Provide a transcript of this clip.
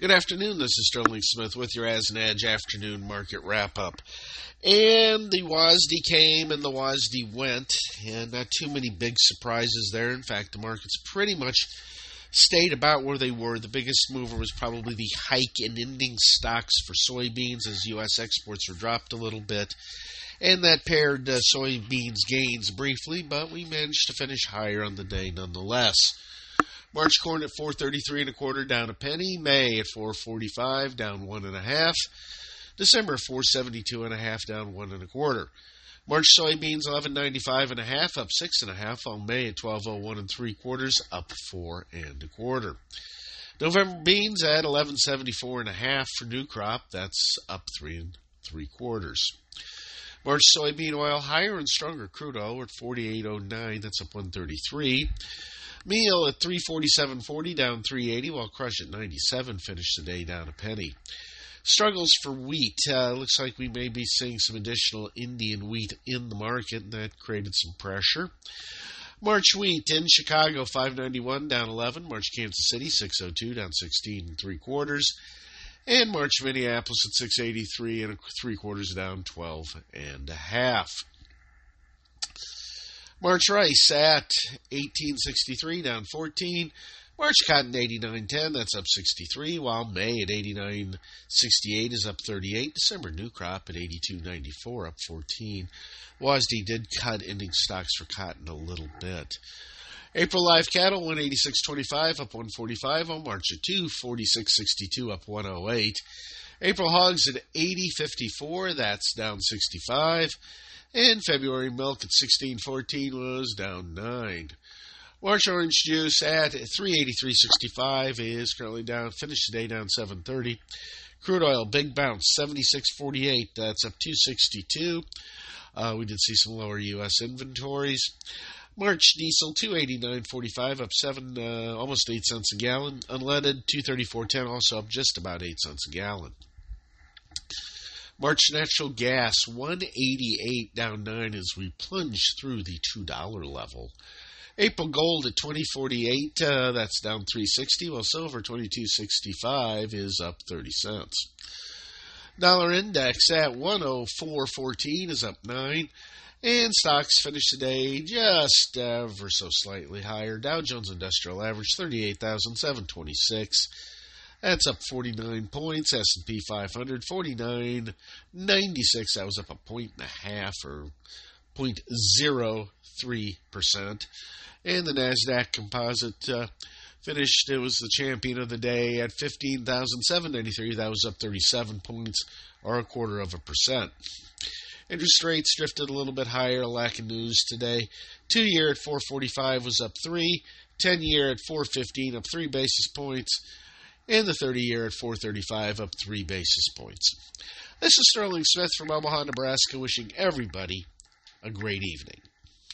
Good afternoon. This is Sterling Smith with your As an Edge afternoon market wrap up. And the WASDE came and the WASDE went, and not too many big surprises there. In fact, the markets pretty much stayed about where they were. The biggest mover was probably the hike in ending stocks for soybeans as U.S. exports were dropped a little bit. And that pared uh, soybeans gains briefly, but we managed to finish higher on the day nonetheless. March corn at 433 and a quarter, down a penny. May at 445, down one and a half. December 472 and a half, down one and a quarter. March soybeans 1195 and a half, up six and a half. On May at 1201 and three quarters, up four and a quarter. November beans at 1174 and a half for new crop. That's up three and three quarters. March soybean oil higher and stronger crude oil at 48.09. That's up 133. Meal at 347.40, down 380, while Crush at 97 finished the day down a penny. Struggles for wheat. Uh, looks like we may be seeing some additional Indian wheat in the market, and that created some pressure. March wheat in Chicago 591 down 11. March Kansas City 602 down 16 and three quarters. And March Minneapolis at 683 and three quarters down 12 and a half. March rice at 1863 down 14. March cotton 89.10, that's up 63, while May at 89.68 is up 38. December new crop at 82.94, up 14. WASDE did cut ending stocks for cotton a little bit. April live cattle 186.25 up 145 on March at 2, 46.62 up 108. April hogs at 80.54, that's down 65. And February milk at 16.14 was down 9. March orange juice at 383.65 is currently down. Finished today down 7.30. Crude oil big bounce 76.48. That's up 262. Uh, we did see some lower U.S. inventories. March diesel 289.45 up seven, uh, almost eight cents a gallon. Unleaded 234.10 also up just about eight cents a gallon. March natural gas 188 down 9 as we plunge through the $2 level. April gold at 2048 uh, that's down 360 while silver 2265 is up 30 cents. Dollar index at 104.14 is up 9 and stocks finished today just ever so slightly higher. Dow Jones Industrial Average 38,726 that's up 49 points. S&P 500 49.96. That was up a point and a half or 0.03 percent. And the Nasdaq Composite uh, finished. It was the champion of the day at 15,793. That was up 37 points or a quarter of a percent. Interest rates drifted a little bit higher, lack of news today. Two year at 445 was up three. Ten year at 415 up three basis points and the 30 year at 435 up three basis points. This is Sterling Smith from Omaha, Nebraska, wishing everybody a great evening.